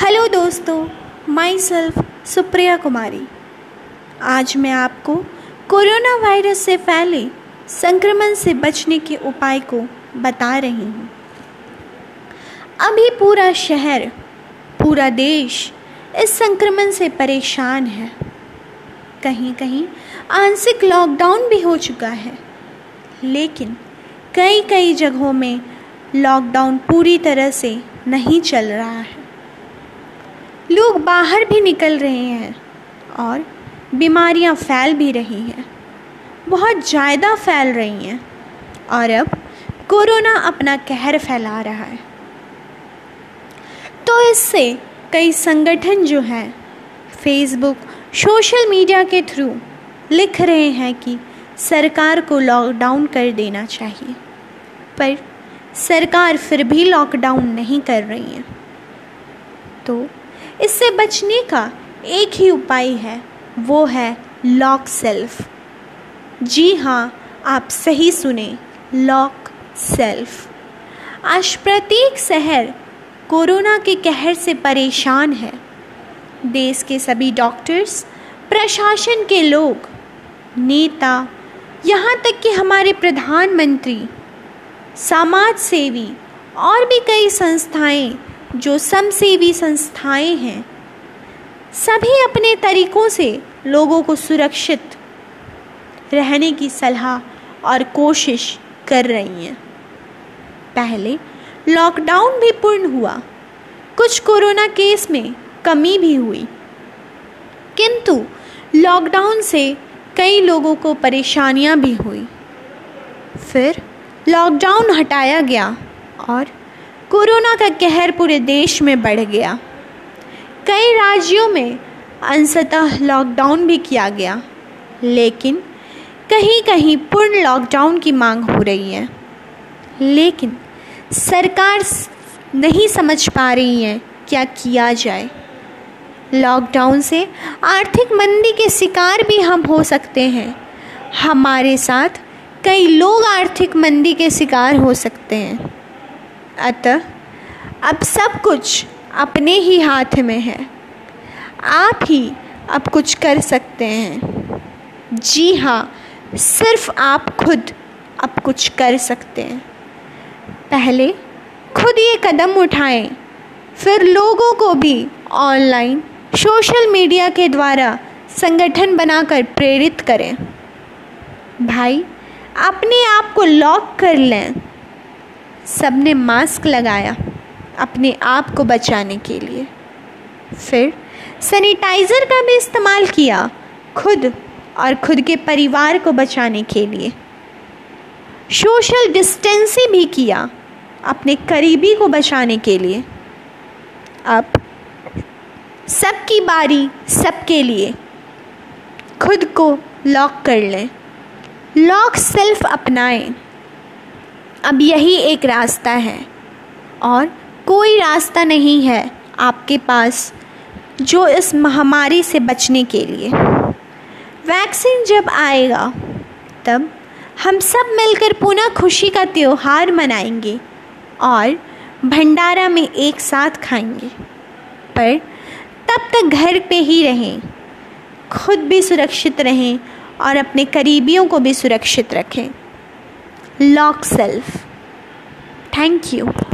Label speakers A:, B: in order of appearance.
A: Hello दोस्तों my self Supriya कुमारी। आज मैं आपको कोरोना वायरस से फैले संक्रमण से बचने के उपाय को बता रही हूँ। अभी पूरा शहर, पूरा देश इस संक्रमण से परेशान है। कहीं कहीं आंशिक लॉकडाउन भी हो चुका है, लेकिन कई कई जगहों में लॉकडाउन पूरी तरह से नहीं चल रहा है। लोग बाहर भी निकल रहे हैं और बीमारियाँ फैल भी रही हैं। बहुत ज़्यादा फैल रही हैं और अब कोरोना अपना कहर फैला रहा है। तो इससे कई संगठन जो हैं फेसबुक सोशल मीडिया के थ्रू लिख रहे हैं कि सरकार को लॉकडाउन कर देना चाहिए। पर सरकार फिर भी लॉकडाउन नहीं कर रही है। तो इससे बचने का एक ही उपाय है, वो है लॉक सेल्फ जी हाँ आप सही सुने लॉक सेल्फ आज प्रत्येक शहर कोरोना के कहर से परेशान है। देश के सभी डॉक्टर्स प्रशासन के लोग, नेता, यहाँ तक कि हमारे प्रधानमंत्री, समाज सेवी और भी कई संस्थाएँ जो समसेवी संस्थाएँ हैं, सभी अपने तरीक़ों से लोगों को सुरक्षित रहने की सलाह और कोशिश कर रही हैं। पहले लॉकडाउन भी पूर्ण हुआ। कुछ कोरोना केस में कमी भी हुई। किंतु लॉकडाउन से कई लोगों को परेशानियाँ भी हुई। फिर लॉकडाउन हटाया गया और कोरोना का कहर पूरे देश में बढ़ गया। कई राज्यों में अंशतः लॉकडाउन भी किया गया, लेकिन कहीं कहीं पूर्ण लॉकडाउन की मांग हो रही है। लेकिन सरकार नहीं समझ पा रही है क्या किया जाए। लॉकडाउन से आर्थिक मंदी के शिकार भी हम हो सकते हैं। हमारे साथ कई लोग आर्थिक मंदी के शिकार हो सकते हैं। अतः अब सब कुछ अपने ही हाथ में है। आप ही अब कुछ कर सकते हैं। जी हाँ सिर्फ़ आप खुद अब कुछ कर सकते हैं। पहले खुद ये कदम उठाएँ, फिर लोगों को भी ऑनलाइन, सोशल मीडिया के द्वारा संगठन बनाकर प्रेरित करें। भाई, अपने आप को लॉक कर लें। सबने मास्क लगाया अपने आप को बचाने के लिए। फिर सैनिटाइज़र का भी इस्तेमाल किया खुद और खुद के परिवार को बचाने के लिए। सोशल डिस्टेंसिंग भी किया अपने करीबी को बचाने के लिए। अब सबकी बारी सबके लिए। खुद को लॉक कर लें। लॉक सेल्फ अपनाएँ। अब यही एक रास्ता है। और कोई रास्ता नहीं है आपके पास जो इस महामारी से बचने के लिए। वैक्सीन जब आएगा, तब हम सब मिलकर पुनः खुशी का त्यौहार मनाएँगे और भंडारा में एक साथ खाएँगे। पर तब तक घर पे ही रहें, खुद भी सुरक्षित रहें और अपने करीबियों को भी सुरक्षित रखें। Lock self. Thank you.